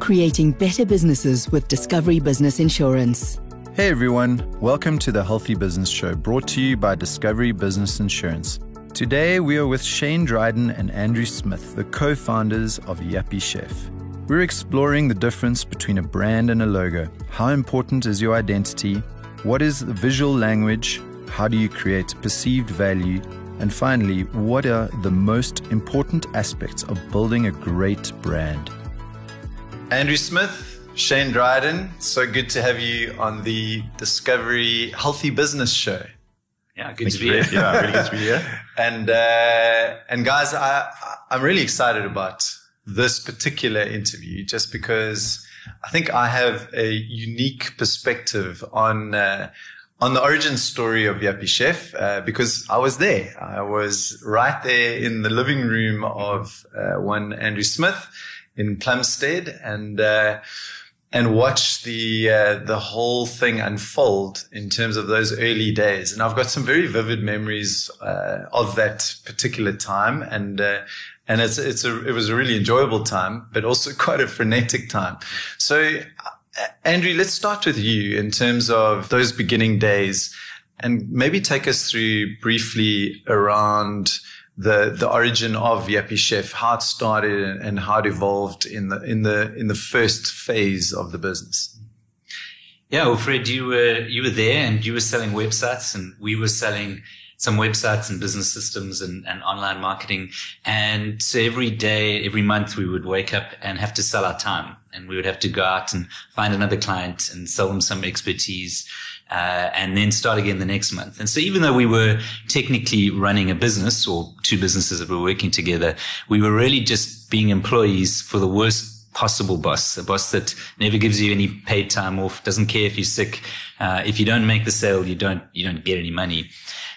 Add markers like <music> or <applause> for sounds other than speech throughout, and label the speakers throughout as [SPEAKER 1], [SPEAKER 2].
[SPEAKER 1] creating better businesses with Discovery Business Insurance.
[SPEAKER 2] Hey everyone, welcome to the Healthy Business Show brought to you by Discovery Business Insurance. Today we are with Shane Dryden and Andrew Smith, the co founders of Yuppiechef. We're exploring the difference between a brand and a logo. How important is your identity? What is the visual language? How do you create perceived value? And finally, what are the most important aspects of building a great brand? Andrew Smith, Shane Dryden, so good to have you on the Discovery Healthy Business Show.
[SPEAKER 3] Yeah, good Thanks to be here. Yeah,
[SPEAKER 2] really good to be here. <laughs> and uh, and guys, I I'm really excited about this particular interview just because I think I have a unique perspective on uh, on the origin story of Yuppiechef uh, because I was there. I was right there in the living room of uh, one Andrew Smith in Plumstead and uh, and watch the uh, the whole thing unfold in terms of those early days. And I've got some very vivid memories uh, of that particular time and uh, and it's it's a it was a really enjoyable time, but also <laughs> quite a frenetic time. So Andrew, let's start with you in terms of those beginning days and maybe take us through briefly around the the origin of Yuppiechef, how it started and how it evolved in the in the in the first phase of the business.
[SPEAKER 3] Yeah, well, Fred, you were you were there and you were selling websites and we were selling some websites and business systems and, and online marketing. And so every day, every month we would wake up and have to sell our time and we would have to go out and find another client and sell them some expertise. Uh, and then start again the next month. And so even though we were technically running a business or two businesses that were working together, we were really just being employees for the worst possible boss, a boss that never gives you any paid time off, doesn't care if you're sick. Uh, if you don't make the sale, you don't, you don't get any money.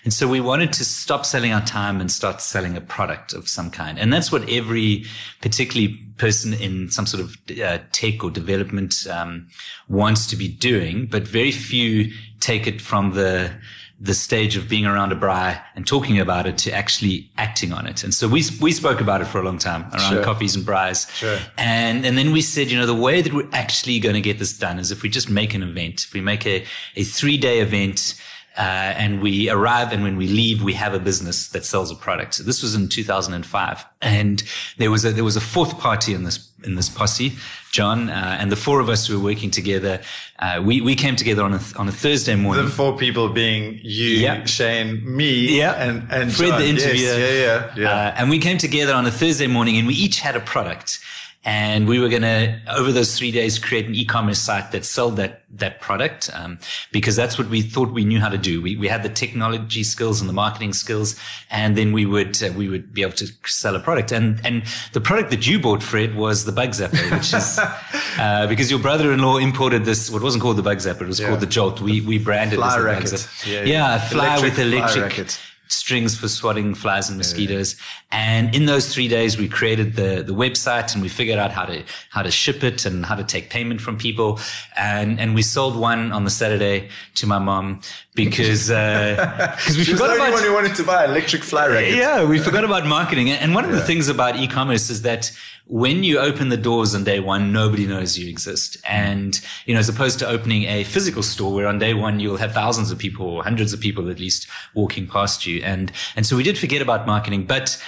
[SPEAKER 3] And so we wanted to stop selling our time and start selling a product of some kind. And that's what every particularly person in some sort of uh, tech or development um, wants to be doing, but very few take it from the the stage of being around a braai and talking about it to actually acting on it. And so we, we spoke about it for a long time around sure. coffees and braais.
[SPEAKER 2] Sure.
[SPEAKER 3] And, and then we said, you know, the way that we're actually going to get this done is if we just make an event, if we make a, a three day event, uh, and we arrive and when we leave, we have a business that sells a product. So this was in 2005 and there was a, there was a fourth party in this, in this posse, John, uh, and the four of us who were working together, uh, we, we came together on a, on a Thursday morning.
[SPEAKER 2] The four people being you, yep. Shane, me,
[SPEAKER 3] yep.
[SPEAKER 2] and, and
[SPEAKER 3] Fred,
[SPEAKER 2] John.
[SPEAKER 3] the interviewer.
[SPEAKER 2] Yes, yeah, yeah, yeah.
[SPEAKER 3] Uh, and we came together on a Thursday morning and we each had a product. And we were going to, over those three days, create an e-commerce site that sold that, that product, um, because that's what we thought we knew how to do. We, we had the technology skills and the marketing skills, and then we would, uh, we would be able to sell a product. And, and the product that you bought, Fred, was the Bug Zapper, which is, <laughs> uh, because your brother-in-law imported this, what wasn't called the Bug Zapper, it was yeah. called the Jolt. We, we branded it as the
[SPEAKER 2] racket.
[SPEAKER 3] Bug Zapper.
[SPEAKER 2] Yeah,
[SPEAKER 3] yeah. yeah fly
[SPEAKER 2] electric
[SPEAKER 3] with electric. Strings for swatting flies and mosquitoes. Yeah. And in those three days, we created the, the website and we figured out how to, how to ship it and how to take payment from people. And, and we sold one on the Saturday to my mom because, uh, <laughs> cause we forgot about,
[SPEAKER 2] only one who wanted to buy electric fly racket.
[SPEAKER 3] Yeah, we forgot about marketing. And one of yeah. the things about e-commerce is that when you open the doors on day one, nobody knows you exist. And, you know, as opposed to opening a physical store where on day one you'll have thousands of people or hundreds of people at least walking past you. And, and so we did forget about marketing, but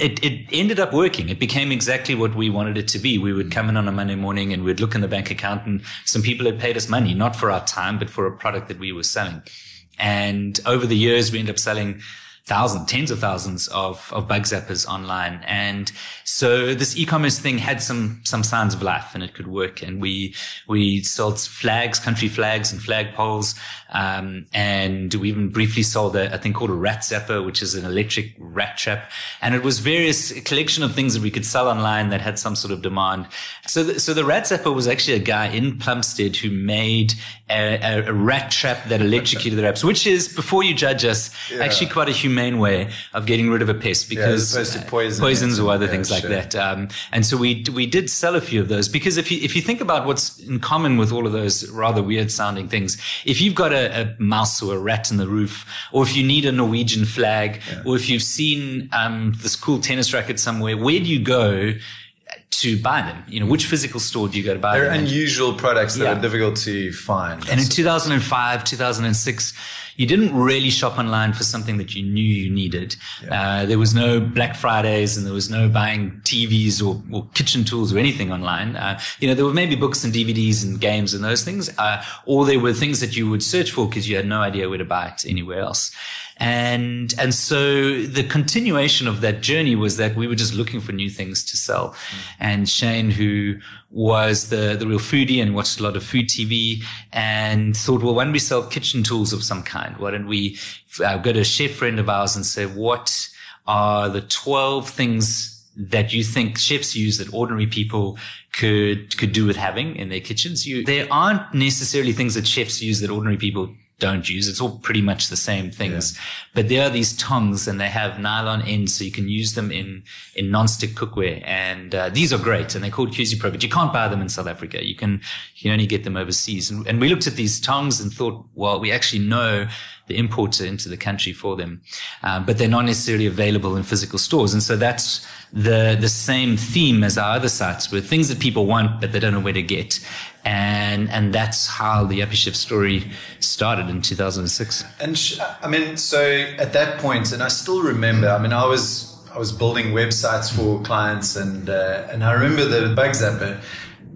[SPEAKER 3] it, it ended up working. It became exactly what we wanted it to be. We would come in on a Monday morning and we'd look in the bank account and some people had paid us money, not for our time, but for a product that we were selling. And over the years, we ended up selling thousands, tens of thousands of, of bug zappers online. And so this e-commerce thing had some, some signs of life and it could work. And we, we sold flags, country flags and flag poles. Um, and we even briefly sold a, a thing called a rat zapper, which is an electric rat trap. And it was various collection of things that we could sell online that had some sort of demand. So, the, so the rat zapper was actually a guy in Plumstead who made a, a, a rat trap that electrocuted the rats, which is, before you judge us, yeah. actually quite a humane way of getting rid of a pest because
[SPEAKER 2] yeah, poison
[SPEAKER 3] poisons or other yeah, things like sure. that. Um, and so we, we did sell a few of those because if you, if you think about what's in common with all of those rather weird sounding things, if you've got a a, a, mouse or a rat in the roof, or if you need a Norwegian flag, yeah. or if you've seen um, this cool tennis racket somewhere, where do you go to buy them. You know, which physical store do you go to buy
[SPEAKER 2] They're
[SPEAKER 3] them?
[SPEAKER 2] unusual products that
[SPEAKER 3] Yeah.
[SPEAKER 2] are difficult to find.
[SPEAKER 3] And in 2005, 2006, you didn't really shop online for something that you knew you needed. Uh, there was no Black Fridays and there was no buying TVs or, or kitchen tools or anything online. Uh, you know, there were maybe books and DVDs and games and those things, uh, or there were things that you would search for because you had no idea where to buy it anywhere else. And, and so the continuation of that journey was that we were just looking for new things to sell. And Shane, who was the, the real foodie and watched a lot of food TV and thought, well, why don't we sell kitchen tools of some kind? Why don't we uh, go to a chef friend of ours and say, what are the 12 things that you think chefs use that ordinary people could could do with having in their kitchens. You there aren't necessarily things that chefs use that ordinary people don't use. It's all pretty much the same things. But there are these tongs and they have nylon ends so you can use them in, in non-stick cookware. And, uh, these are great and they're called Cuisipro, but you can't buy them in South Africa. You can, you can only get them overseas. And, and we looked at these tongs and thought, well, we actually know the importer into the country for them. Um, but they're not necessarily available in physical stores. And so that's the, the same theme as our other sites with things that people want, but they don't know where to get. And, and that's how the Happy story started in 2006.
[SPEAKER 2] And sh- I mean, so at that point, and I still remember. I mean, I was I was building websites for clients, and uh, and I remember the Bug Zapper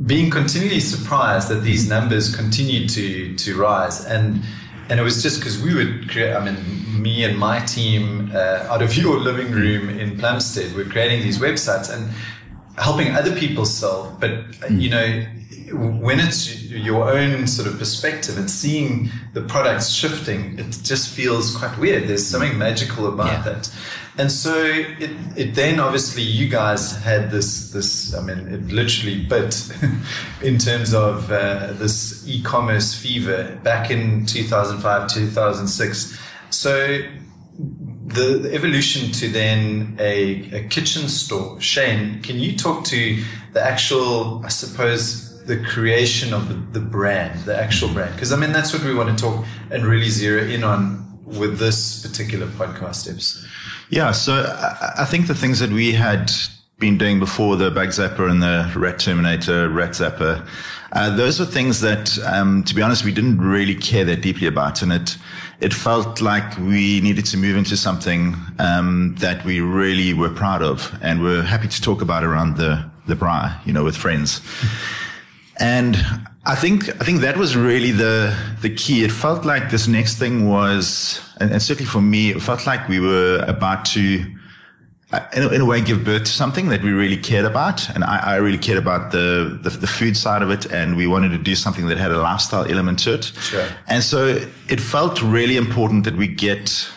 [SPEAKER 2] being continually surprised that these numbers continued to to rise, and and it was just because we would create. I mean, me and my team uh, out of your living room in Plumstead, were creating these websites and helping other people sell. But uh, you know, when it's your own sort of perspective and seeing the products shifting, it just feels quite weird. There's something magical about
[SPEAKER 3] Yeah.
[SPEAKER 2] that. And so it, it then obviously you guys had this, this, I mean, it literally bit <laughs> in terms of uh, this e-commerce fever back in 2005, 2006. So the, the evolution to then a, a kitchen store. Shane, can you talk to the actual, I suppose, the creation of the, the brand, the actual brand? Because I mean, that's what we want to talk and really zero in on with this particular podcast episode.
[SPEAKER 4] Yeah, so I, I think the things that we had been doing before the Bug Zapper and the Rat Terminator, Rat Zapper, uh, those were things that, um, to be honest, we didn't really care that deeply about, and it it felt like we needed to move into something um, that we really were proud of and were happy to talk about around the the braai, you know, with friends. And I think I think that was really the the key. It felt like this next thing was, and, and certainly for me, it felt like we were about to, uh, in a, in a way, give birth to something that we really cared about. And I, I really cared about the, the the food side of it, and we wanted to do something that had a lifestyle element to it.
[SPEAKER 2] Sure.
[SPEAKER 4] And so it felt really important that we get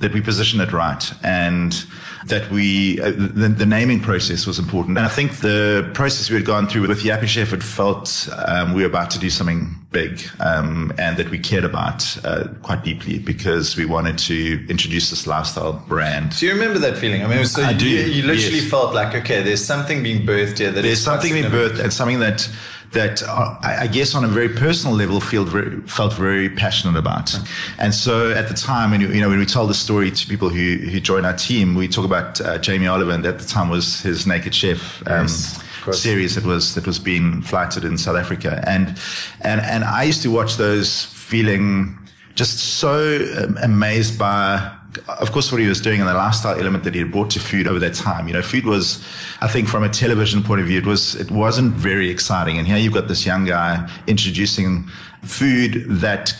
[SPEAKER 4] that we position it right and that we uh, the, the naming process was important and i think the process we had gone through with the Yuppiechef it felt um, we were about to do something big um, and that we cared about uh, quite deeply because we wanted to introduce this lifestyle brand
[SPEAKER 2] Do you remember that feeling? I mean, so
[SPEAKER 4] I
[SPEAKER 2] you,
[SPEAKER 4] do,
[SPEAKER 2] you literally
[SPEAKER 4] yes.
[SPEAKER 2] felt like, okay, there's something being birthed here. That
[SPEAKER 4] there's
[SPEAKER 2] is
[SPEAKER 4] something being birthed and something that that uh, I I guess on a very personal level felt very, felt very passionate about. And so at the time, when you, you know, when we tell the story to people who who join our team, we talk about uh, Jamie Oliver, and at the time was his Naked Chef. Um,
[SPEAKER 2] Yes,
[SPEAKER 4] series that was that was being flighted in South Africa, and and and I used to watch those, feeling just so um, amazed by, of course, what he was doing and the lifestyle element that he had brought to food over that time. You know, food was, I think, from a television point of view, it was it wasn't very exciting. And here you've got this young guy introducing food that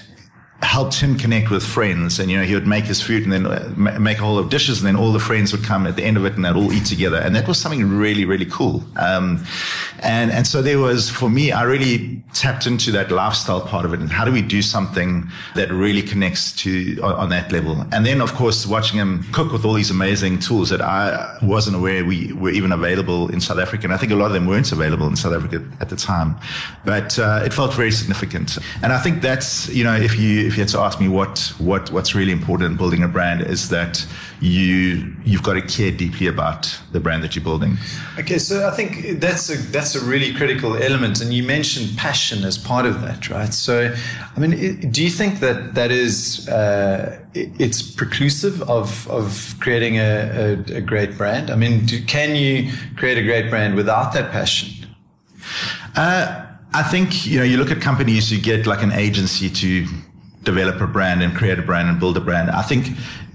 [SPEAKER 4] helped him connect with friends and you know he would make his food and then uh, make a whole of dishes and then all the friends would come at the end of it and they'd all eat together. And that was something really really cool. Um, and and so there was for me I really tapped into that lifestyle part of it and how do we do something that really connects to on, on that level? And then of course watching him cook with all these amazing tools that I wasn't aware we were even available in South Africa and I think a lot of them weren't available in South Africa at the time. But uh, it felt very significant. And I think that's you know if you you if you had to ask me what what what's really important in building a brand is that you you've got to care deeply about the brand that you're building.
[SPEAKER 2] Okay, so I think that's a that's a really critical element, and you mentioned passion as part of that, right? So, I mean, do you think that that is uh, it's preclusive of of creating a, a, a great brand? I mean, do, can you create a great brand without that passion?
[SPEAKER 4] Uh, I think you know you look at companies who get like an agency to develop a brand and create a brand and build a brand. I think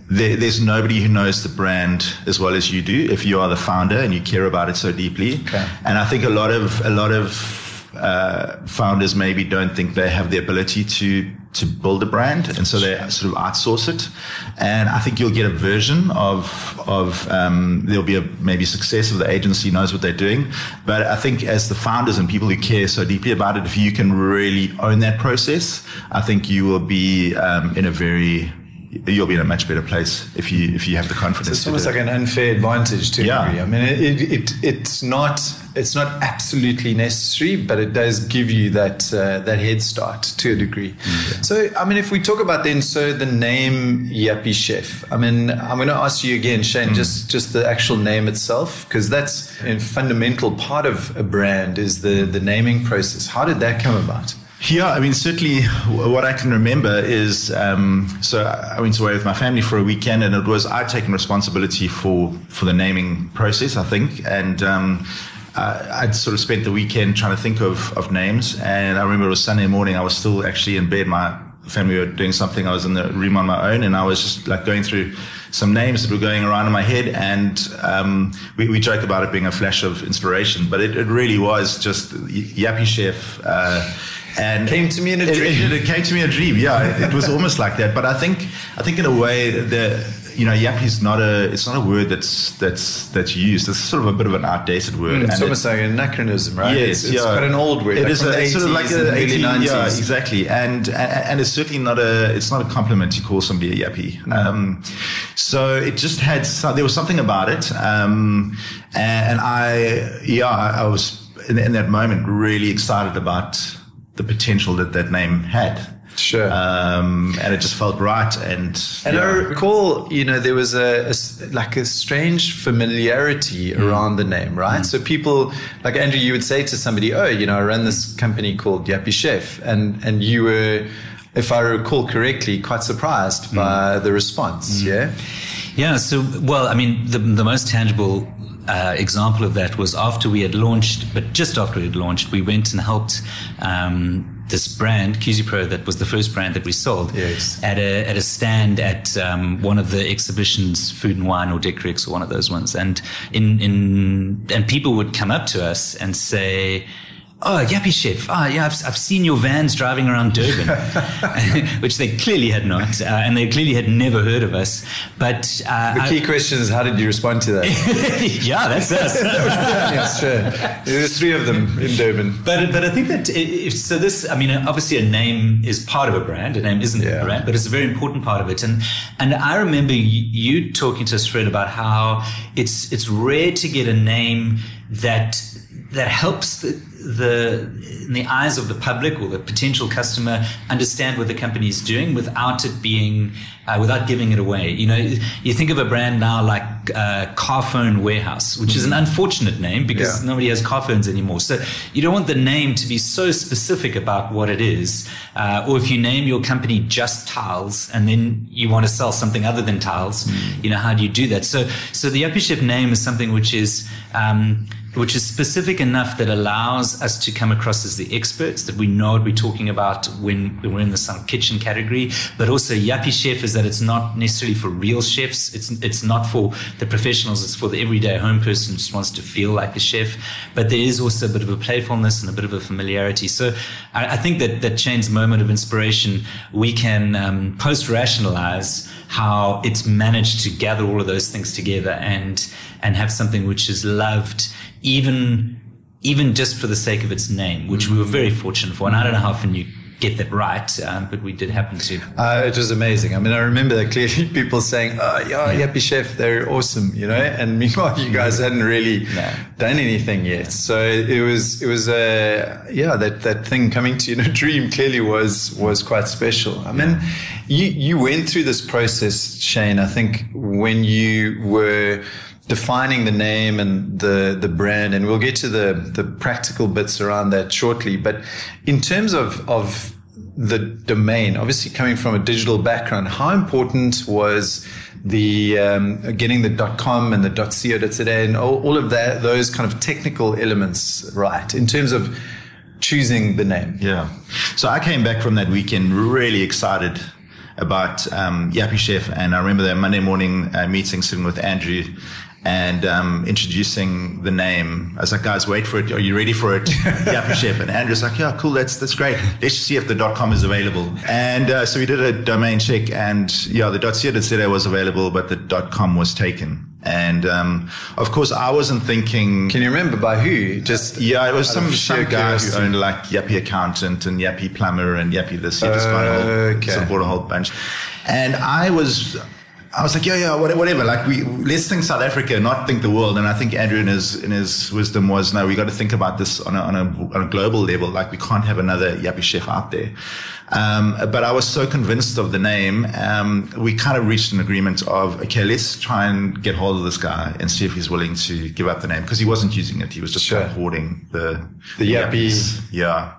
[SPEAKER 4] there, there's nobody who knows the brand as well as you do if you are the founder and you care about it so deeply.
[SPEAKER 2] Okay.
[SPEAKER 4] And I think a lot of a lot of uh, founders maybe don't think they have the ability to to build a brand, and so they sort of outsource it. And I think you'll get a version of of um, there'll be a maybe success if the agency knows what they're doing. But I think as the founders and people who care so deeply about it, if you can really own that process, I think you will be um, in a very you'll be in a much better place if you if you have the confidence.
[SPEAKER 2] So it's almost like an unfair advantage to
[SPEAKER 4] yeah.
[SPEAKER 2] degree. I mean, it, it it's not it's not absolutely necessary, but it does give you that uh, that head start to a degree. Mm-hmm. So, I mean, if we talk about then, so the name Yuppiechef. I mean, I'm going to ask you again, Shane, mm. just just the actual name itself, because that's a fundamental part of a brand is the the naming process. How did that come about?
[SPEAKER 4] Yeah, I mean, certainly what I can remember is um, so I went away with my family for a weekend, and it was I'd taken responsibility for for the naming process, I think, and. Um, I'd sort of spent the weekend trying to think of, of names, and I remember it was Sunday morning. I was still actually in bed. My family were doing something. I was in the room on my own, and I was just like going through some names that were going around in my head. And um, we, we joke about it being a flash of inspiration, but it, it really was just Yuppiechef. Uh, and
[SPEAKER 2] came to me in a dream.
[SPEAKER 4] It, it, it, came to me in a dream. Yeah, it was <laughs> almost like that. But I think, I think in a way, the you know, yuppie is not a it's not a word that's that's that's used. It's sort of a bit of an outdated word.
[SPEAKER 2] Mm, it's almost like an anachronism, right?
[SPEAKER 4] Yes,
[SPEAKER 2] it's, it's
[SPEAKER 4] yeah.
[SPEAKER 2] quite an old word.
[SPEAKER 4] It
[SPEAKER 2] like
[SPEAKER 4] is a, it's sort of like
[SPEAKER 2] a
[SPEAKER 4] 18,
[SPEAKER 2] 90s.
[SPEAKER 4] Yeah, exactly. And, and and it's certainly not a it's not a compliment to call somebody a yuppie. Mm. Um, so it just had some, there was something about it, um, and I yeah I, I was in, in that moment really excited about the potential that that name had.
[SPEAKER 2] Sure.
[SPEAKER 4] Um, and it just felt right. And
[SPEAKER 2] and
[SPEAKER 4] yeah.
[SPEAKER 2] I recall, you know, there was a, a like a strange familiarity mm. around the name, right? Mm. So people, like Andrew, you would say to somebody, "Oh, you know, I run this company called Yuppiechef," and and you were, if I recall correctly, quite surprised mm. by the response. Yeah.
[SPEAKER 3] Yeah. So, well, I mean, the the most tangible uh, example of that was after we had launched, but just after we had launched, we went and helped um, this brand, Cuisipro, that was the first brand that we sold,
[SPEAKER 2] yes.
[SPEAKER 3] at a at a stand at um, one of the exhibitions, Food and Wine or Decorex or one of those ones, and in in and people would come up to us and say Oh, Yuppiechef. Ah, oh, yeah, I've, I've seen your vans driving around Durban, <laughs> <laughs> which they clearly had not, uh, and they clearly had never heard of us. But uh,
[SPEAKER 2] the key I, question is, how did you respond to that? <laughs>
[SPEAKER 3] yeah, that's us.
[SPEAKER 2] yes, sure. There's three of them in Durban.
[SPEAKER 3] But but I think that if so, this I mean, obviously a name is part of a brand. A name isn't yeah. a brand, but it's a very important part of it. And and I remember you talking to us, Fred, about how it's it's rare to get a name that that helps the, the in the eyes of the public or the potential customer understand what the company is doing without it being uh, without giving it away. You know, you think of a brand now like uh, Carphone Warehouse, which is an mm-hmm. unfortunate name because yeah. nobody has car phones anymore. So you don't want the name to be so specific about what it is. Uh, or if you name your company just tiles and then you want to sell something other than tiles, mm. you know, how do you do that? So, so the Yuppie name is something which is, um, which is specific enough that allows us to come across as the experts that we know what we're talking about when, we're in the some kitchen category, but also Yuppiechef is that it's not necessarily for real chefs. It's it's not for the professionals. It's for the everyday home person who just wants to feel like a chef. But there is also a bit of a playfulness and a bit of a familiarity. So I, I think that that Shane's moment of inspiration, we can um, post rationalize how it's managed to gather all of those things together and and have something which is loved even even just for the sake of its name, which we were very fortunate for. And I don't know how often you get that right, um, but we did happen to.
[SPEAKER 2] Uh, it was amazing. I mean, I remember that clearly <laughs> people saying, oh, yeah, Yuppiechef, they're awesome, you know? And <laughs> meanwhile, you guys hadn't really
[SPEAKER 3] No.
[SPEAKER 2] done anything yet. So it was, it was, uh, yeah, that, that thing coming to you in a <laughs> dream clearly was, was quite special. I mean, you, you went through this process, Shane, I think when you were, defining the name and the the brand and we'll get to the the practical bits around that shortly but in terms of of the domain obviously coming from a digital background how important was the um, getting the .com and the .co.za and all, all of that those kind of technical elements right in terms of choosing the name
[SPEAKER 4] Yeah. So I came back from that weekend really excited about um, Yuppiechef, and I remember that Monday morning uh, meeting sitting with Andrew and um, introducing the name. I was like, guys, wait for it. Are you ready for it? <laughs> Yuppiechef. And Andrew's like, yeah, cool. That's that's great. Let's just see if the dot .com is available. And uh, so we did a domain check, and yeah, the .co.za was available, but the dot .com was taken. And um, of course, I wasn't thinking.
[SPEAKER 2] can you remember by who just
[SPEAKER 4] Yeah, it was some, some guy who owned like Yuppie Accountant and Yuppie Plumber and Yuppie this. He just got a whole,
[SPEAKER 2] Okay.
[SPEAKER 4] bought a whole bunch. And I was, I was like, yeah, yeah, whatever. Like we, let's think South Africa, not think the world. And I think Andrew in his, in his wisdom was, no, we got to think about this on a, on a, on a global level. Like we can't have another Yuppiechef out there. Um, but I was so convinced of the name, um, we kind of reached an agreement of, okay, let's try and get hold of this guy and see if he's willing to give up the name because he wasn't using it. He was just
[SPEAKER 2] Sure.
[SPEAKER 4] kind of hoarding the,
[SPEAKER 2] The Yuppie-
[SPEAKER 4] Yuppies. Yeah.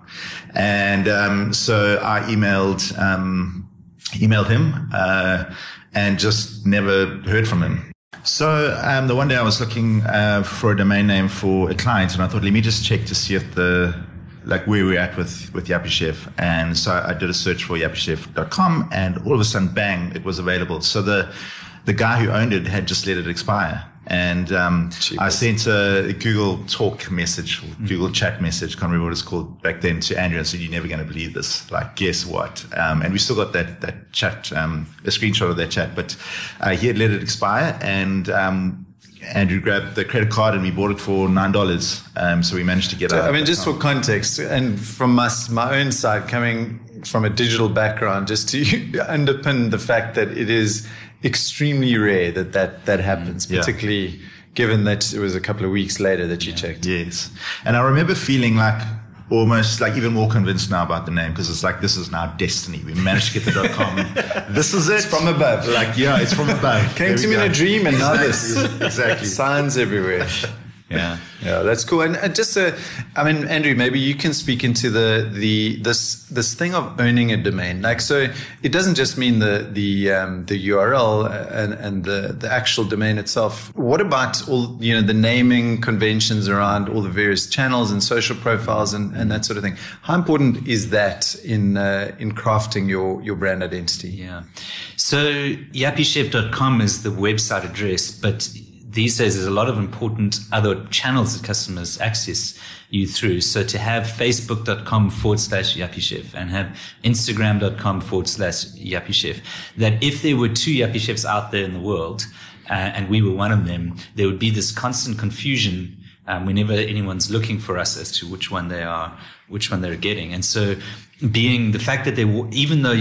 [SPEAKER 4] And, um, so I emailed, um, emailed him, uh, and just never heard from him. So um, the one day I was looking uh, for a domain name for a client, and I thought, let me just check to see if the like where we're at with with Yuppiechef. And so I did a search for yuppiechef.com, and all of a sudden, bang, it was available. So the the guy who owned it had just let it expire. And um, I sent a Google Talk message, Google Chat message, can't remember what it's called back then, to Andrew and said, "You're never going to believe this. Like, guess what?" Um, and we still got that that chat, um, a screenshot of that chat, but uh, he had let it expire, and um, Andrew grabbed the credit card and we bought it for nine dollars. Um, so we managed to get.
[SPEAKER 2] So, I mean, just for context, and from my, my own side, coming from a digital background, just to <laughs> underpin the fact that it is extremely rare that that, that happens,
[SPEAKER 4] Mm, yeah.
[SPEAKER 2] particularly given that it was a couple of weeks later that you checked.
[SPEAKER 4] Yes. And I remember feeling like almost like even more convinced now about the name because it's like this is now destiny. We managed to get the dot com. <laughs> this is it.
[SPEAKER 2] from above.
[SPEAKER 4] Like yeah, it's from above.
[SPEAKER 2] Came
[SPEAKER 4] There
[SPEAKER 2] to me in a dream, and now this. <laughs>
[SPEAKER 4] Exactly.
[SPEAKER 2] Signs everywhere.
[SPEAKER 3] Yeah.
[SPEAKER 2] Yeah, that's cool. And just, uh, I mean, Andrew, maybe you can speak into the the this this thing of owning a domain. Like, so it doesn't just mean the the um, the URL and and the the actual domain itself. What about all you know the naming conventions around all the various channels and social profiles and, and that sort of thing? How important is that in uh, in crafting your your brand identity?
[SPEAKER 3] Yeah. So yuppiechef.com is the website address, but these days there's a lot of important other channels that customers access you through. So to have facebook.com forward slash yuppiechef and have instagram.com forward slash yuppiechef, that if there were two yuppie chefs out there in the world, uh, and we were one of them, there would be this constant confusion um, whenever anyone's looking for us as to which one they are, which one they're getting. And so being the fact that they, even though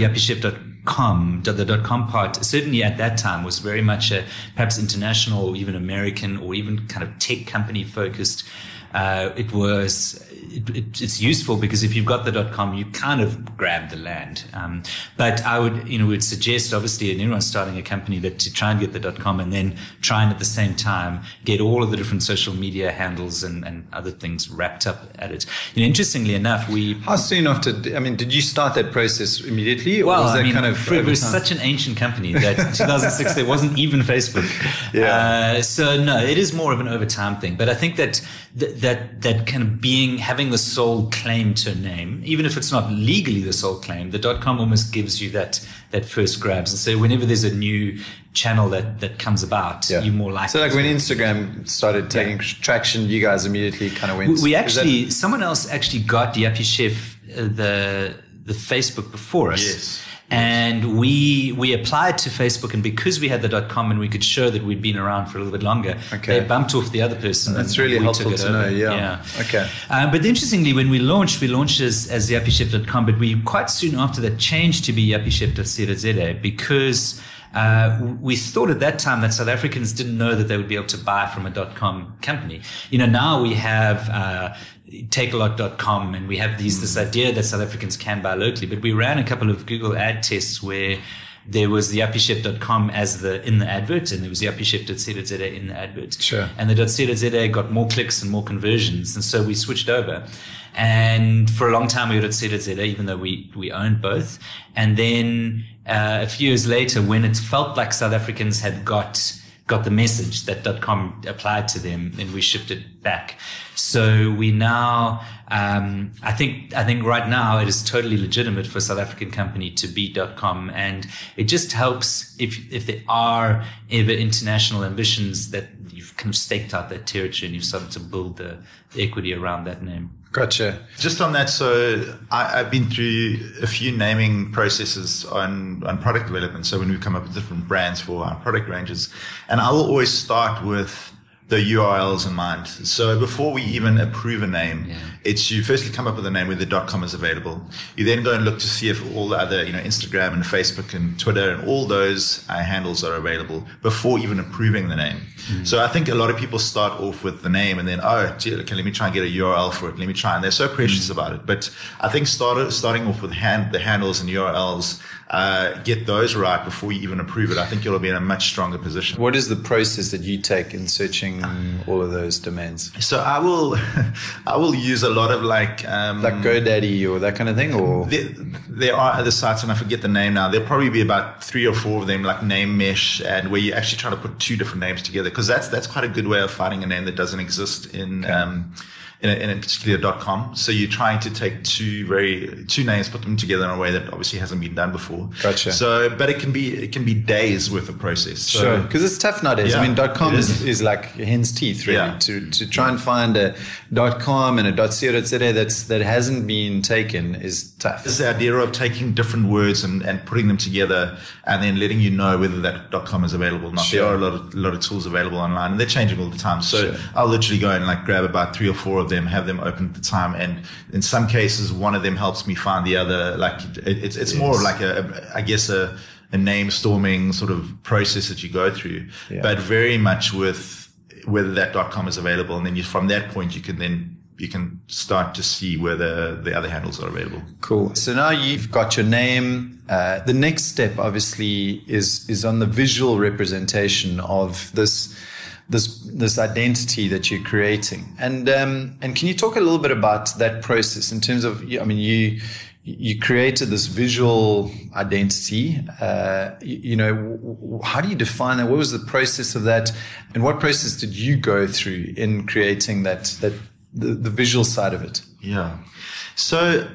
[SPEAKER 3] yuppiechef.com, the dot .com part, certainly at that time was very much a perhaps international or even American or even kind of tech company focused. Uh, it was, it, it, it's useful because if you've got the dot .com, you kind of grab the land. Um, but I would, you know, would suggest obviously and anyone starting a company that to try and get the dot .com and then try and at the same time get all of the different social media handles and, and other things wrapped up at it. You know, interestingly enough, we
[SPEAKER 2] How soon after? I mean, did you start that process immediately, or
[SPEAKER 3] well,
[SPEAKER 2] was that
[SPEAKER 3] I mean,
[SPEAKER 2] kind of
[SPEAKER 3] it was
[SPEAKER 2] time?
[SPEAKER 3] such an ancient company that in 2006 there wasn't even Facebook. <laughs>
[SPEAKER 2] Yeah.
[SPEAKER 3] Uh, so no, it is more of an over time thing. But I think that that that, that kind of being having the sole claim to a name, even if it's not legally the sole claim, the dot com almost gives you that that first grabs. And so whenever there's a new channel that that comes about,
[SPEAKER 2] Yeah.
[SPEAKER 3] you're more likely.
[SPEAKER 2] So, like when Instagram started taking traction, you guys immediately kind of went.
[SPEAKER 3] we, we
[SPEAKER 2] is that-
[SPEAKER 3] actually someone else actually got the Yuppiechef uh, the the Facebook before us.
[SPEAKER 4] Yes.
[SPEAKER 3] And we we applied to Facebook, and because we had the dot com and we could show that we'd been around for a little bit longer,
[SPEAKER 2] Okay.
[SPEAKER 3] they bumped off the other person.
[SPEAKER 2] That's really helpful
[SPEAKER 3] took it
[SPEAKER 2] know,
[SPEAKER 3] over.
[SPEAKER 2] yeah. Okay.
[SPEAKER 3] Uh, but interestingly, when we launched, we launched as, as yuppieChef.com, but we quite soon after that changed to be yuppieChef.co.za because uh, we thought at that time that South Africans didn't know that they would be able to buy from a dot .com company. You know, now we have uh, takealot.com and we have these this idea that South Africans can buy locally, but we ran a couple of Google ad tests where there was the yuppieChef.com as the in the advert, and there was the yuppieChef.co.za in the advert.
[SPEAKER 2] Sure.
[SPEAKER 3] And the .co.za got more clicks and more conversions, and so we switched over. And for a long time, we were at .co.za, even though we we owned both. And then uh, a few years later, when it felt like South Africans had got got the message that .com applied to them, and we shifted back. So we now, um, I think, I think right now it is totally legitimate for a South African company to be .com, and it just helps if if there are ever international ambitions that you've kind of staked out that territory and you've started to build the, the equity around that name.
[SPEAKER 2] Gotcha.
[SPEAKER 4] Just on that, so I, I've been through a few naming processes on, on product development. So when we come up with different brands for our product ranges, and I will always start with the URLs in mind. So before we even approve a name,
[SPEAKER 3] Yeah.
[SPEAKER 4] it's you firstly come up with a name where the .com is available. You then go and look to see if all the other, you know, Instagram and Facebook and Twitter and all those uh, handles are available before even approving the name. So I think a lot of people start off with the name and then, oh, gee, okay, let me try and get a URL for it. Let me try. And they're so precious about it. But I think start, starting off with hand, the handles and URLs, uh, get those right before you even approve it. I think you'll be in a much stronger position.
[SPEAKER 2] What is the process that you take in searching all of those domains?
[SPEAKER 4] So I will, <laughs> I will use a lot of like, um,
[SPEAKER 2] Like GoDaddy or that kind of thing, or
[SPEAKER 4] There, there are other sites, and I forget the name now. There'll probably be about three or four of them, like Name Mesh, and where you're actually try to put two different names together, because that's that's quite a good way of finding a name that doesn't exist in. Um, in a, in a particular .com, so you're trying to take two very two names, put them together in a way that obviously hasn't been done before.
[SPEAKER 2] Gotcha.
[SPEAKER 4] So, but it can be it can be days worth of process. So,
[SPEAKER 2] Sure, because it's tough nowadays. I mean, dot .com is,
[SPEAKER 4] is.
[SPEAKER 2] like hen's teeth, really.
[SPEAKER 4] Yeah.
[SPEAKER 2] To to try and find a dot .com and a dot .co.za that's that hasn't been taken is tough.
[SPEAKER 4] It's the idea of taking different words and, and putting them together and then letting you know whether that .com is available or not.
[SPEAKER 2] Sure.
[SPEAKER 4] There are a lot of, a lot of tools available online and they're changing all the time. So
[SPEAKER 2] Sure.
[SPEAKER 4] I'll literally go and like grab about three or four of them, have them open at the time. And in some cases, one of them helps me find the other. Like it, it's, it's more of like a, a I guess a, a name storming sort of process that you go through,
[SPEAKER 2] Yeah.
[SPEAKER 4] but very much with whether that dot .com is available. And then you, from that point, you can then you can start to see whether the other handles are available.
[SPEAKER 2] Cool. So now you've got your name. Uh, the next step, obviously, is is on the visual representation of this this this identity that you're creating. And um, and can you talk a little bit about that process in terms of? I mean, you you created this visual identity. Uh, you, you know, w- how do you define that? What was the process of that? And what process did you go through in creating that that the, the visual side of it?
[SPEAKER 4] Yeah. So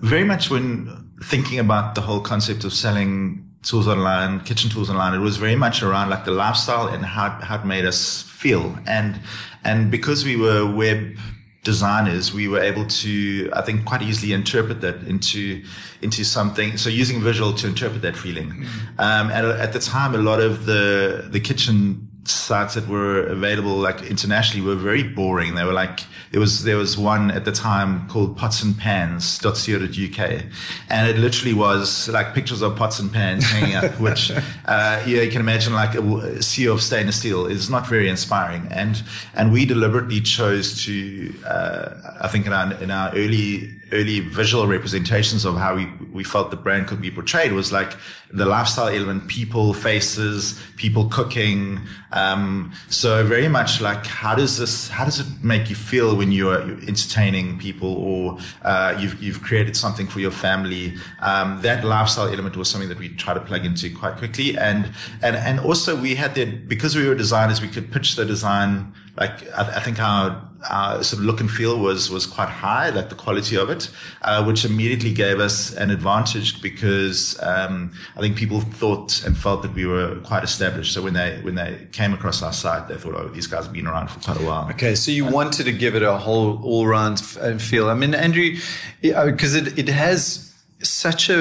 [SPEAKER 4] very much when thinking about the whole concept of selling tools online, kitchen tools online, it was very much around like the lifestyle and how, how it made us feel. And, and because we were web designers, we were able to, I think, quite easily interpret that into, into something. So using visual to interpret that feeling. Um, and at the time, a lot of the, the kitchen sites that were available like internationally were very boring. They were like there was there was one at the time called potsandpans.co.uk and it literally was like pictures of pots and pans hanging up, <laughs> which uh, yeah, you can imagine like a sea of stainless steel is not very inspiring. And and we deliberately chose to uh, I think in our in our early early visual representations of how we, we felt the brand could be portrayed was like the lifestyle element, people, faces, people cooking. Um, so very much like how does this, how does it make you feel when you're, entertaining people or uh, you've, you've created something for your family? Um, that lifestyle element was something that we try to plug into quite quickly. And, and, and also we had that because we were designers, we could pitch the design like I, I think our, our sort of look and feel was was quite high, like the quality of it, uh, which immediately gave us an advantage because um, I think people thought and felt that we were quite established. So when they when they came across our site, they thought, "Oh, these guys have been around for quite a while."
[SPEAKER 2] Okay, so you wanted to give it a whole all round uh, feel. I mean, Andrew, because it, it has such a,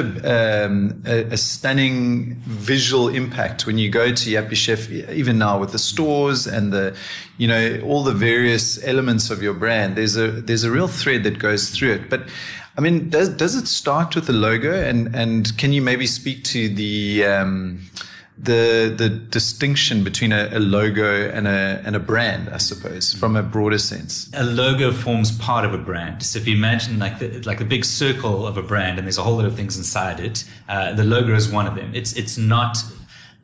[SPEAKER 2] um, a, a stunning visual impact when you go to Yuppiechef, even now with the stores and the, you know, all the various elements of your brand. There's a there's a real thread that goes through it. But I mean, does does it start with the logo? And and can you maybe speak to the um, the the distinction between a, a, logo and a and a brand, I suppose, from a broader sense.
[SPEAKER 3] A logo forms part of a brand. So if you imagine like the, like a big circle of a brand, and there's a whole lot of things inside it, uh, the logo is one of them. It's it's not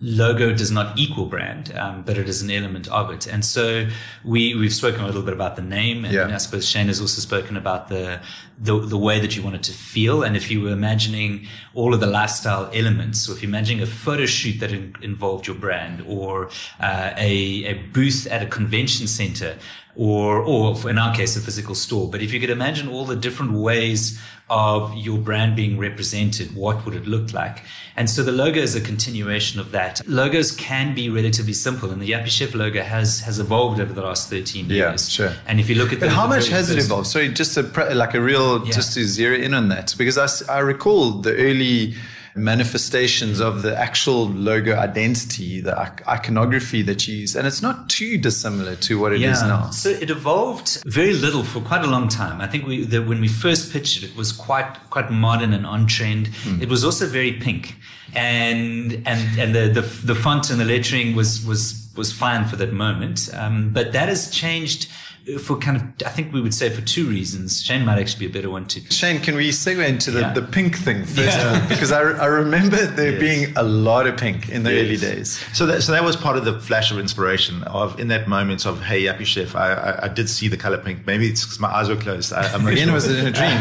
[SPEAKER 3] logo does not equal brand, um, but it is an element of it. And so we we've spoken a little bit about the name, and yeah. I suppose Shane has also spoken about the, the the way that you want it to feel. And if you were imagining all of the lifestyle elements, so if you're imagining a photo shoot that in, involved your brand, or uh, a a booth at a convention center, or or in our case a physical store, but if you could imagine all the different ways of your brand being represented, what would it look like? And so the logo is a continuation of that. Logos can be relatively simple, and the Yuppiechef logo has has evolved over the last 13 years.
[SPEAKER 2] Yeah, sure.
[SPEAKER 3] And if you look at
[SPEAKER 2] but how much has it evolved? Sorry, just a, like a real, yeah. just to zero in on that, because I, I recall the early manifestations of the actual logo identity, the iconography that you use. And it's not too dissimilar to what it
[SPEAKER 3] yeah.
[SPEAKER 2] is now.
[SPEAKER 3] So it evolved very little for quite a long time. I think we, the, when we first pitched it, it was quite, quite modern and on trend. Mm. It was also very pink. And, and, and the, the, the font and the lettering was, was, was fine for that moment. Um, but that has changed for kind of, I think we would say for two reasons. Shane might actually be a better one too.
[SPEAKER 2] Shane, can we segue into the, yeah. the pink thing first? Yeah. <laughs> because I, I remember there yes. being a lot of pink in the yes. early days.
[SPEAKER 4] So that, so that was part of the flash of inspiration of in that moment of, hey, Yuppiechef, I, I, I did see the color pink. Maybe it's because my eyes were closed. I, am
[SPEAKER 2] Again, sure. was it in a dream?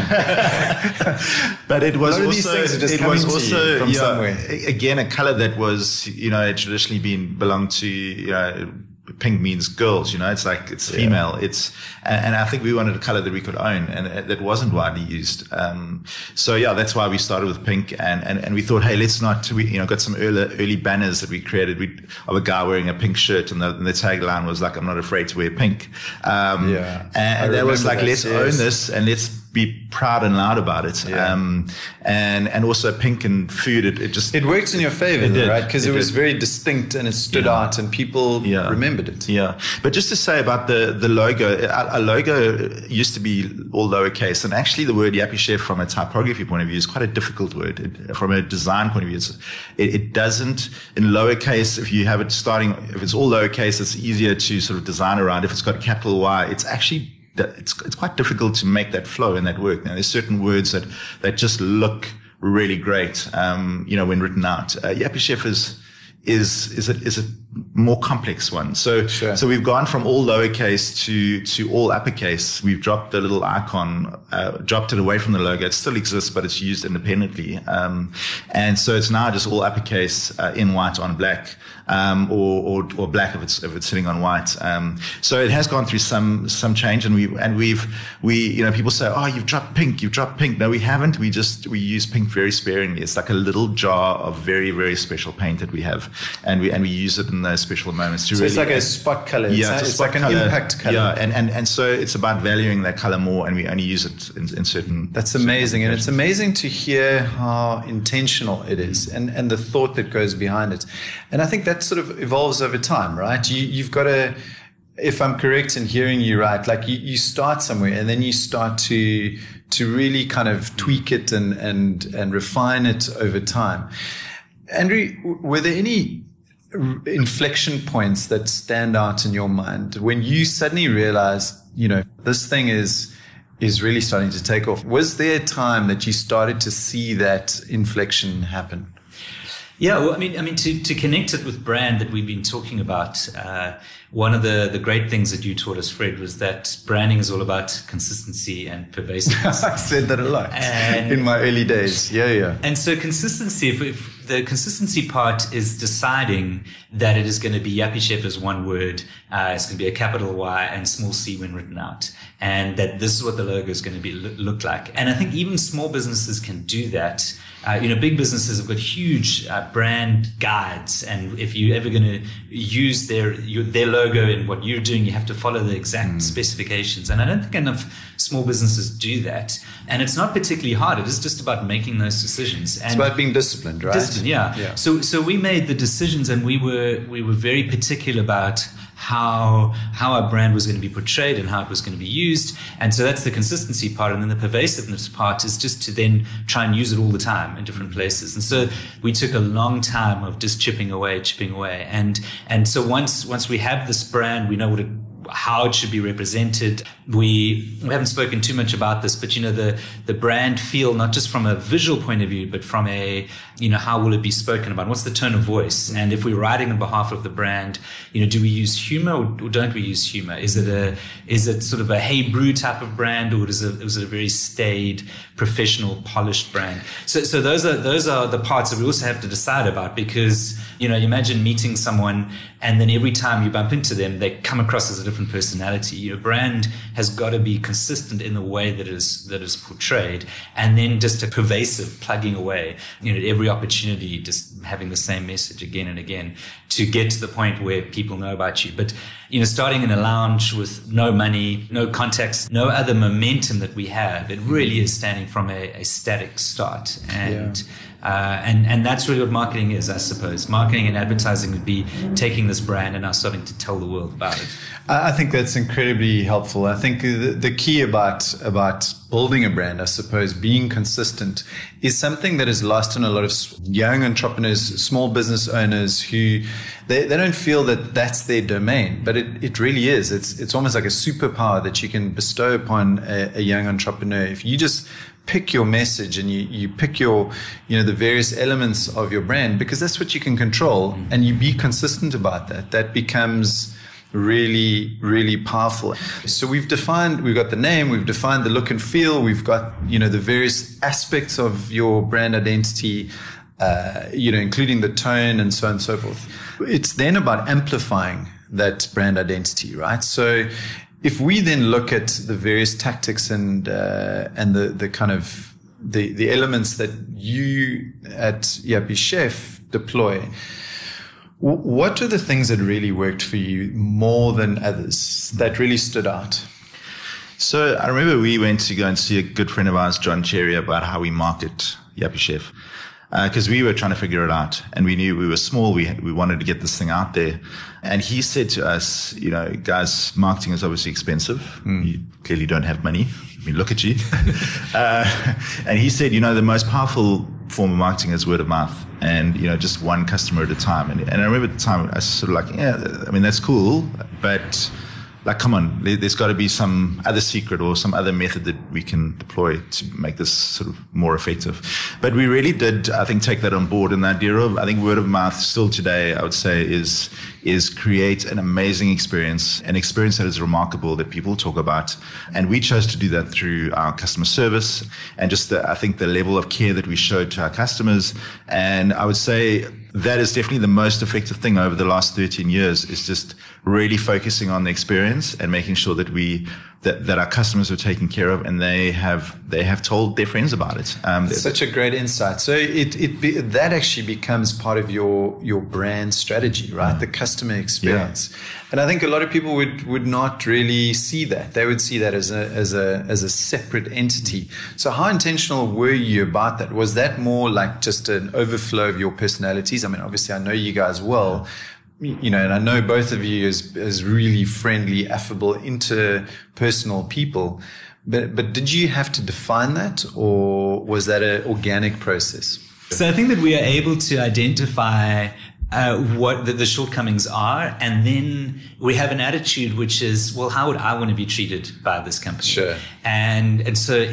[SPEAKER 2] <laughs>
[SPEAKER 4] but it was also,
[SPEAKER 2] it was also from yeah, somewhere.
[SPEAKER 4] Again, a color that was, you know, traditionally been belonged to, you know, pink means girls, you know, it's like, it's female. Yeah. It's, and, and, I think we wanted a color that we could own and that wasn't widely used. Um, so yeah, that's why we started with pink and, and, and we thought, hey, let's not, we, you know, got some early, early banners that we created we, of a guy wearing a pink shirt and the, and the tagline was like, I'm not afraid to wear pink. Um, yeah. and, and that was like, that, let's yes. own this and let's be proud and loud about it. Yeah. Um, and, and also pink and food, it, it just.
[SPEAKER 2] It worked in your favor, though, right? Because it, it, was very distinct and it stood yeah. out and people yeah. remembered it.
[SPEAKER 4] Yeah. But just to say about the, the logo, a, logo used to be all lowercase. And actually the word Yuppiechef from a typography point of view is quite a difficult word. It, from a design point of view, it, it doesn't, in lowercase, if you have it starting, if it's all lowercase, it's easier to sort of design around. If it's got capital Y, it's actually it's, it's quite difficult to make that flow and that work. Now, there's certain words that, that just look really great, um, you know, when written out. Uh, is, is, is a, is a more complex one. So, sure. so we've gone from all lowercase to, to all uppercase. We've dropped the little icon, uh, dropped it away from the logo. It still exists, but it's used independently. Um, and so it's now just all uppercase, uh, in white on black um, or, or, or black if it's if it's sitting on white. Um, so it has gone through some some change, and we and we've we you know people say, oh, you've dropped pink, you've dropped pink. No, we haven't. We just we use pink very sparingly. It's like a little jar of very very special paint that we have, and we and we use it in those special moments
[SPEAKER 2] to so really. it's like a spot color.
[SPEAKER 4] Yeah, it's,
[SPEAKER 2] it's,
[SPEAKER 4] like
[SPEAKER 2] color. an impact color.
[SPEAKER 4] Yeah, and, and and so it's about valuing that color more, and we only use it in, in certain.
[SPEAKER 2] That's amazing, certain and it's amazing to hear how intentional it is, and and the thought that goes behind it, and I think that sort of evolves over time, right? You, you've got to, if I'm correct in hearing you right, like you, you start somewhere and then you start to, to really kind of tweak it and, and, and refine it over time. Andrew, were there any inflection points that stand out in your mind when you suddenly realized, you know, this thing is, is really starting to take off. Was there a time that you started to see that inflection happen?
[SPEAKER 3] Yeah, well, I mean, I mean, to, to connect it with brand that we've been talking about, uh, one of the, the great things that you taught us, Fred, was that branding is all about consistency and pervasiveness. <laughs>
[SPEAKER 2] I said that a lot and, in my early days. Yeah, yeah.
[SPEAKER 3] And so consistency, if, if the consistency part is deciding that it is going to be Yuppiechef as one word, uh, it's going to be a capital Y and small c when written out, and that this is what the logo is going to be look like. And I think even small businesses can do that uh, you know, big businesses have got huge uh, brand guides, and if you're ever going to use their your, their logo in what you're doing, you have to follow the exact
[SPEAKER 2] Mm.
[SPEAKER 3] specifications. And I don't think enough small businesses do that. And it's not particularly hard. It is just about making those decisions. And
[SPEAKER 2] It's about being disciplined, right?
[SPEAKER 3] Yeah.
[SPEAKER 2] Yeah.
[SPEAKER 3] So so we made the decisions, and we were we were very particular about how how our brand was going to be portrayed and how it was going to be used. And so that's the consistency part, and then the pervasiveness part is just to then try and use it all the time in different places. And so we took a long time of just chipping away, chipping away, and and so once once we have this brand, we know what it how it should be represented. We, we haven't spoken too much about this, but you know, the, the brand feel, not just from a visual point of view, but from a, you know, how will it be spoken about? What's the tone of voice? And if we're writing on behalf of the brand, you know, do we use humor or, don't we use humor? Is it a, is it sort of a hey brew type of brand or is it, is it a very staid, professional, polished brand? So, so those are, those are the parts that we also have to decide about because, you know, imagine meeting someone and then every time you bump into them, they come across as a different personality. Your brand has got to be consistent in the way that is that is portrayed, and then just a pervasive plugging away. You know, at opportunity, just having the same message again and again to get to the point where people know about you. But you know, starting in a lounge with no money, no contacts, no other momentum that we have, it really is standing from a, a static start and.
[SPEAKER 2] Yeah.
[SPEAKER 3] Uh, and and that's really what marketing is, I suppose. Marketing and advertising would be taking this brand and now starting to tell the world about it.
[SPEAKER 2] I think that's incredibly helpful. I think the, the key about about building a brand, I suppose, being consistent, is something that is lost on a lot of young entrepreneurs, small business owners who they, they don't feel that that's their domain, but it, it really is. It's it's almost like a superpower that you can bestow upon a, a young entrepreneur if you just pick your message and you, you pick your you know the various elements of your brand because that's what you can control and you be consistent about that. That becomes really really powerful. So we've defined we've got the name we've defined the look and feel we've got you know the various aspects of your brand identity uh, you know including the tone and so on and so forth. It's then about amplifying that brand identity right? So if we then look at the various tactics and uh, and the the kind of the the elements that you at Yuppiechef deploy, what are the things that really worked for you more than others that really stood out?
[SPEAKER 4] So I remember we went to go and see a good friend of ours, John Cherry, about how we market Yuppiechef. Because we were trying to figure it out and we knew we were small. We, we wanted to get this thing out there. And he said to us, you know, guys, marketing is obviously expensive. You clearly don't have money. I mean, look at you. <laughs> uh, and he said, you know, the most powerful form of marketing is word of mouth and, you know, just one customer at a time. And, and I remember at the time, I was sort of like, yeah, I mean, that's cool, but like, come on, there, has got to be some other secret or some other method that we can deploy to make this sort of more effective. But we really did, I think, take that on board. And the idea of, I think, word of mouth still today, I would say, is is create an amazing experience, an experience that is remarkable that people talk about. And we chose to do that through our customer service and just the, I think the level of care that we showed to our customers. And I would say that is definitely the most effective thing over the last 13 years is just really focusing on the experience and making sure that we that, that our customers are taken care of and they have they have told their friends about it. Um,
[SPEAKER 2] Such a great insight. So it it be, that actually becomes part of your your brand strategy, right? The customer experience. And I think a lot of people would would not really see that. They would see that as a as a as a separate entity. So how intentional were you about that? Was that more like just an overflow of your personalities? I mean, obviously I know you guys well. You know, and I know both of you as as really friendly, affable, interpersonal people. But but did you have to define that, or was that an organic process?
[SPEAKER 3] So I think that we are able to identify uh, what the, the, shortcomings are, and then we have an attitude which is, well, how would I want to be treated by this company?
[SPEAKER 2] Sure.
[SPEAKER 3] And and so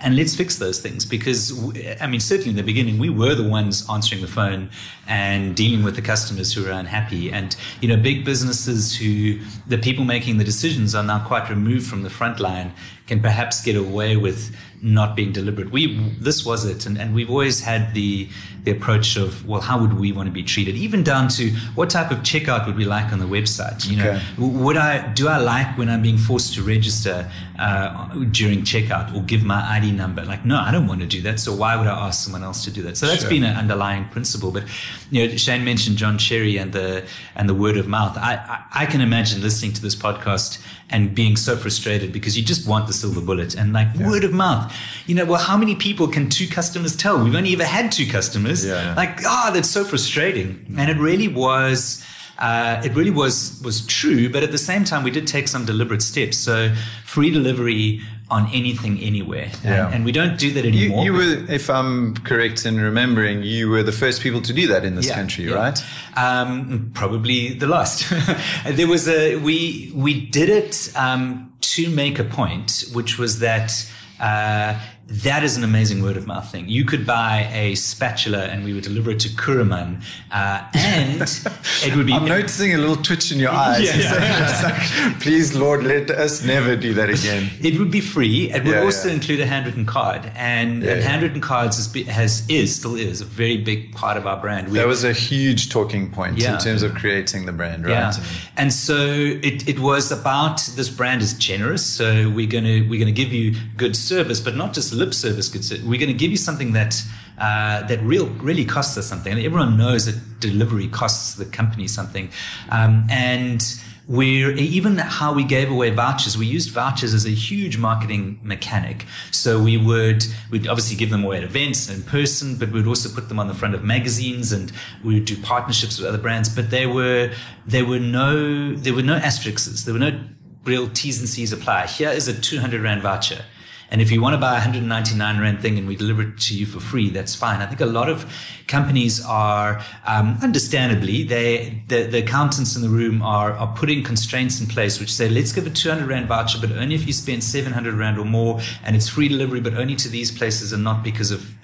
[SPEAKER 3] and let's fix those things because I mean, certainly in the beginning, we were the ones answering the phone and dealing with the customers who are unhappy, and you know, big businesses who the people making the decisions are now quite removed from the front line can perhaps get away with not being deliberate. We this was it, and, and we've always had the the approach of well, how would we want to be treated? Even down to what type of checkout would we like on the website? You know,
[SPEAKER 2] Okay.
[SPEAKER 3] would I do I like when I'm being forced to register uh, during checkout or give my ID number? Like, no, I don't want to do that. So why would I ask someone else to do that? So that's
[SPEAKER 2] Sure.
[SPEAKER 3] been an underlying principle. But you know, Shane mentioned John Cherry and the and the word of mouth. I, I I can imagine listening to this podcast and being so frustrated because you just want the silver bullet and like word of mouth. You know, well, how many people can two customers tell? We've only ever had two customers.
[SPEAKER 2] Yeah.
[SPEAKER 3] Like, ah, that's so frustrating. And it really was. Uh, it really was was true, but at the same time, we did take some deliberate steps. So, free delivery on anything, anywhere,
[SPEAKER 2] Yeah.
[SPEAKER 3] and, and we don't do that
[SPEAKER 2] You,
[SPEAKER 3] anymore.
[SPEAKER 2] you were, if I'm correct in remembering, you were the first people to do that in this
[SPEAKER 3] Yeah,
[SPEAKER 2] country,
[SPEAKER 3] yeah.
[SPEAKER 2] right?
[SPEAKER 3] Um, probably the last. <laughs> there was a we we did it um, to make a point, which was that. Uh, that is an amazing word of mouth thing. You could buy a spatula and we would deliver it to Kuruman, uh, and <laughs> it would be.
[SPEAKER 2] I'm noticing a little twitch in your eyes. <laughs>
[SPEAKER 3] Yeah, yeah.
[SPEAKER 2] Like, Please, Lord, let us never do that again. <laughs>
[SPEAKER 3] It would be free. It would
[SPEAKER 2] Yeah,
[SPEAKER 3] also include a handwritten card, and, and handwritten cards has, has is still is a very big part of our brand. We-
[SPEAKER 2] That was a huge talking point in terms of creating the brand, right?
[SPEAKER 3] Yeah, and so it, it was about this brand is generous, so we're gonna we're gonna give you good service, but not just lip service service. We're gonna give you something that uh, that real really costs us something, and everyone knows that delivery costs the company something, um, and. We're even how we gave away vouchers. We used vouchers as a huge marketing mechanic. So we would we'd obviously give them away at events and in person, but we'd also put them on the front of magazines and we would do partnerships with other brands. But there were there were no there were no asterisks. There were no real T's and C's apply. Here is a 200 rand voucher. And if you want to buy a 199 rand thing and we deliver it to you for free, that's fine. I think a lot of companies are, um, understandably, they, the, the accountants in the room are, are putting constraints in place which say, let's give a 200 rand voucher, but only if you spend 700 rand or more, and it's free delivery, but only to these places and not because of.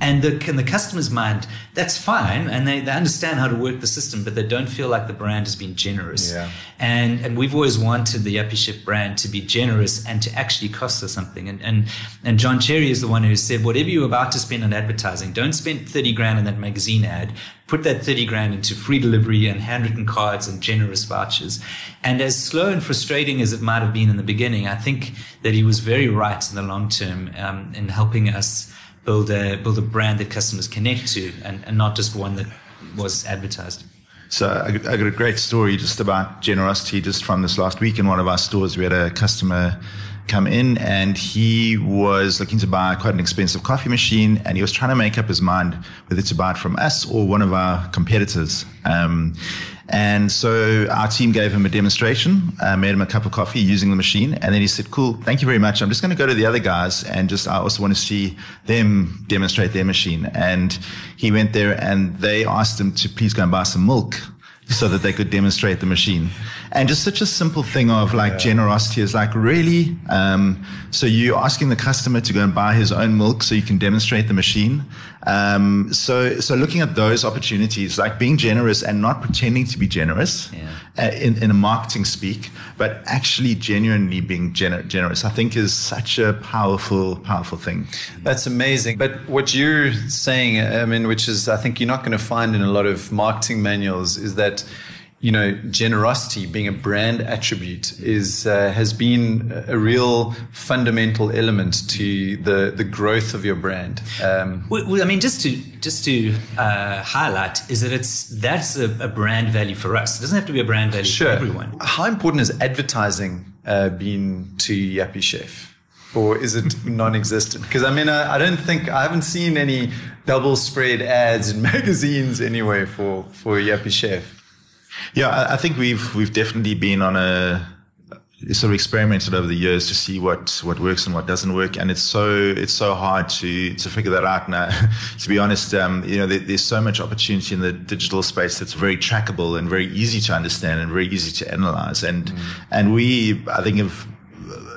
[SPEAKER 3] And the, in the customer's mind, that's fine, and they, they understand how to work the system, but they don't feel like the brand has been generous.
[SPEAKER 2] Yeah.
[SPEAKER 3] And and we've always wanted the Yuppiechef brand to be generous and to actually cost us something. And and and John Cherry is the one who said, whatever you're about to spend on advertising, don't spend thirty grand on that magazine ad. Put that thirty grand into free delivery and handwritten cards and generous vouchers. And as slow and frustrating as it might have been in the beginning, I think that he was very right in the long term um, in helping us build a build a brand that customers connect to, and, and not just one that was advertised.
[SPEAKER 4] So I got, a great story just about generosity just from this last week in one of our stores. We had a customer come in and he was looking to buy quite an expensive coffee machine and he was trying to make up his mind whether to buy it from us or one of our competitors. Um, and so our team gave him a demonstration, uh, made him a cup of coffee using the machine. And then he said, cool, thank you very much. I'm just going to go to the other guys and just, I also want to see them demonstrate their machine. And he went there and they asked him to please go and buy some milk so that they could demonstrate the machine. And just such a simple thing of like generosity is like really. Um, so you're asking the customer to go and buy his own milk so you can demonstrate the machine. Um, so so looking at those opportunities, like being generous and not pretending to be generous
[SPEAKER 3] Yeah.
[SPEAKER 4] uh, in in a marketing speak, but actually genuinely being gener- generous, I think is such a powerful powerful thing.
[SPEAKER 2] That's amazing. But what you're saying, I mean, which is, I think you're not going to find in a lot of marketing manuals, is that, you know, generosity being a brand attribute is uh, has been a real fundamental element to the the growth of your brand. Um,
[SPEAKER 3] Well, I mean, just to just to uh, highlight is that it's that's a, a brand value for us. It doesn't have to be a brand value for everyone.
[SPEAKER 2] How important has advertising uh, been to Yuppiechef? Or is it <laughs> non-existent? Because I mean, I, I don't think I haven't seen any double spread ads in <laughs> magazines anyway for for Yuppiechef.
[SPEAKER 4] Yeah, I, think we've we've definitely been on a sort of experimented over the years to see what what works and what doesn't work, and it's so it's so hard to to figure that out now. <laughs> to be honest, um, you know, there, there's so much opportunity in the digital space that's very trackable and very easy to understand and very easy to analyze, and and we I think have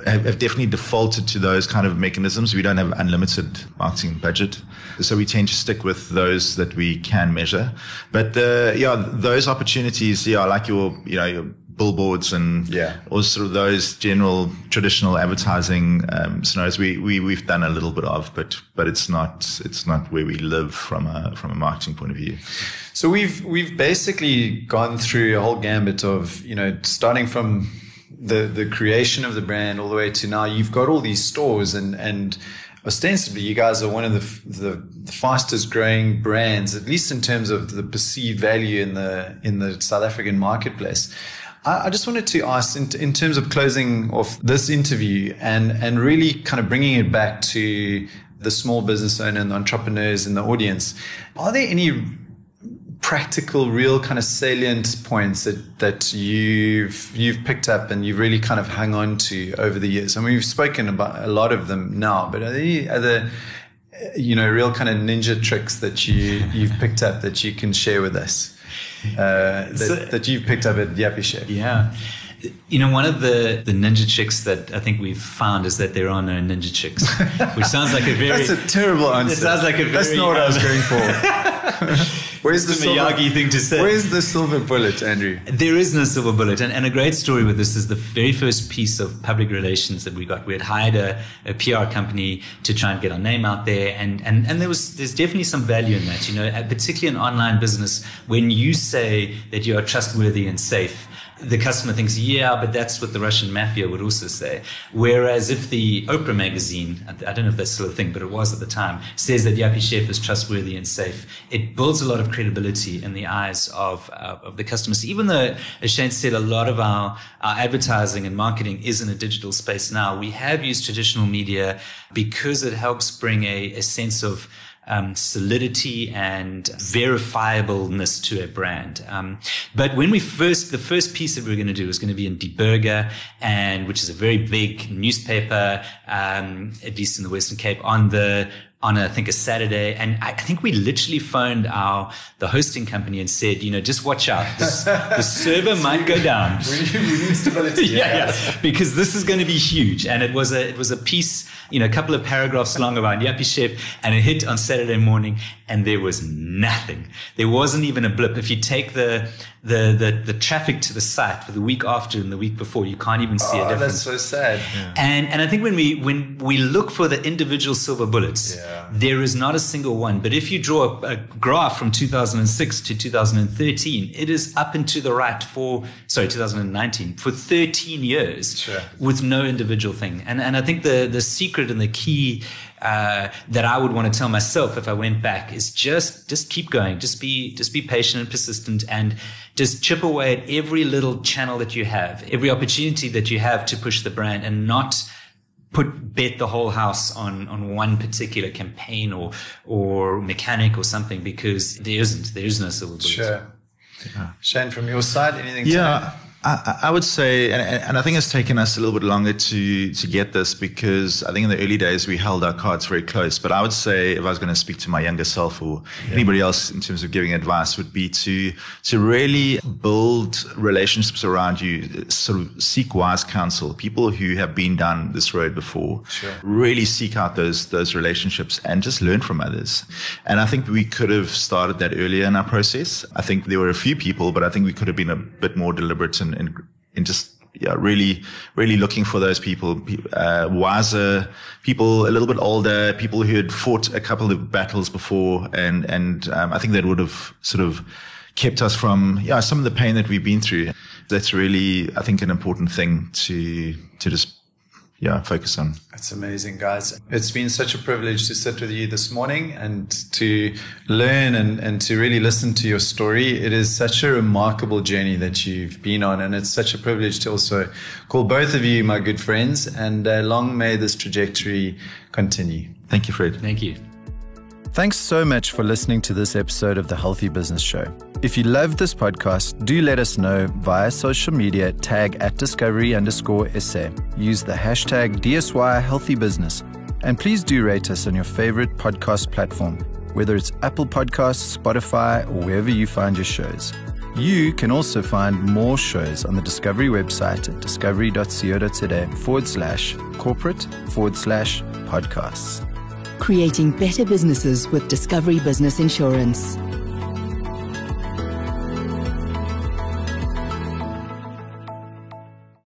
[SPEAKER 4] have definitely defaulted to those kind of mechanisms. We don't have unlimited marketing budget, so we tend to stick with those that we can measure. But uh, yeah, those opportunities, yeah, like your you know your billboards and
[SPEAKER 2] Yeah.
[SPEAKER 4] or sort of those general traditional advertising um, scenarios. We, we we've done a little bit of, but but it's not it's not where we live from a from a marketing point of view.
[SPEAKER 2] So we've we've basically gone through a whole gambit of you know starting from the the creation of the brand all the way to now. You've got all these stores and and ostensibly you guys are one of the the, fastest growing brands, at least in terms of the perceived value in the in the South African marketplace. I I just wanted to ask, in, in terms of closing off this interview and, and really kind of bringing it back to the small business owner and the entrepreneurs in the audience, are there any practical, real kind of salient points that, that you've you've picked up and you've really kind of hung on to over the years? I mean, we've spoken about a lot of them now, but are there other, you know, real kind of ninja tricks that you you've picked up that you can share with us? Uh, that,
[SPEAKER 3] So-
[SPEAKER 2] that you've picked up at Yuppiechef.
[SPEAKER 3] Yeah. You know, one of the, the ninja chicks that I think we've found is that there are no ninja chicks, which sounds like a <laughs> very
[SPEAKER 2] That's a terrible answer.
[SPEAKER 3] It sounds like a very
[SPEAKER 2] That's not what I was
[SPEAKER 3] um,
[SPEAKER 2] going for. <laughs> Where's the
[SPEAKER 3] It's
[SPEAKER 2] silver,
[SPEAKER 3] Miyagi thing to say.
[SPEAKER 2] Where's the silver bullet, Andrew?
[SPEAKER 3] There is no silver bullet. And, and a great story with this is the very first piece of public relations that we got. We had hired a, a PR company to try and get our name out there. And, and, and there was, there's definitely some value in that, you know, uh, particularly in online business. When you say that you are trustworthy and safe, the customer thinks, yeah, but that's what the Russian mafia would also say. Whereas if the Oprah magazine, I don't know if that's still a thing, but it was at the time, says that Yuppiechef is trustworthy and safe, it builds a lot of credibility in the eyes of, uh, of the customers. Even though, as Shane said, a lot of our, our advertising and marketing is in a digital space now, we have used traditional media because it helps bring a, a sense of um, solidity and verifiableness to a brand. Um, but when we first, the first piece that we are going to do was going to be in Die Burger, and which is a very big newspaper, um, at least in the Western Cape, on the on a, I think a Saturday, and I, I think we literally phoned our the hosting company and said, you know, just watch out, this, the <laughs> server might go down.
[SPEAKER 2] We need, we need stability. <laughs>
[SPEAKER 3] yeah, yeah, because this is going to be huge. And it was a it was a piece, you know, a couple of paragraphs long about Yuppiechef, and it hit on Saturday morning, and there was nothing. There wasn't even a blip. If you take the the the, the traffic to the site for the week after and the week before, you can't even see a
[SPEAKER 2] Oh,
[SPEAKER 3] difference.
[SPEAKER 2] that's so sad.
[SPEAKER 3] And and I think when we when we look for the individual silver bullets,
[SPEAKER 2] Yeah.
[SPEAKER 3] there is not a single one. But if you draw a, a graph from 2006 to 2013, it is up and to the right for sorry 2019 for 13 years
[SPEAKER 2] Sure.
[SPEAKER 3] with no individual thing. And and I think the the secret and the key uh, that I would want to tell myself if I went back is just just keep going, just be just be patient and persistent, and just chip away at every little channel that you have, every opportunity that you have to push the brand, and not put bet the whole house on on one particular campaign or or mechanic or something because there isn't there is no silver bullet.
[SPEAKER 2] Sure. Shane, from your side, anything to add?
[SPEAKER 4] Yeah, I, I would say, and, and I think it's taken us a little bit longer to to get this because I think in the early days we held our cards very close. But I would say, if I was going to speak to my younger self or anybody else in terms of giving advice, would be to to really build relationships around you. Sort of seek wise counsel, people who have been down this road before.
[SPEAKER 2] Sure.
[SPEAKER 4] Really seek out those those relationships and just learn from others. And I think we could have started that earlier in our process. I think there were a few people, but I think we could have been a bit more deliberate in in, in just yeah, really, really looking for those people, uh, wiser people, a little bit older, people who had fought a couple of battles before, and and um, I think that would have sort of kept us from yeah some of the pain that we've been through. That's really, I think, an important thing to to just yeah focus on.
[SPEAKER 2] That's amazing, guys. It's been such a privilege to sit with you this morning and to learn and, and to really listen to your story. It is such a remarkable journey that you've been on, and it's such a privilege to also call both of you my good friends. And uh, long may this trajectory continue.
[SPEAKER 4] Thank you, Fred.
[SPEAKER 3] Thank you.
[SPEAKER 2] Thanks so much for listening to this episode of the Healthy Business Show. If you love this podcast, do let us know via social media, tag at discovery underscore SA. Use the hashtag DSY Healthy Business. And please do rate us on your favorite podcast platform, whether it's Apple Podcasts, Spotify, or wherever you find your shows. You can also find more shows on the Discovery website at discovery.co.za forward slash corporate forward slash podcasts.
[SPEAKER 1] Creating better businesses with Discovery Business Insurance.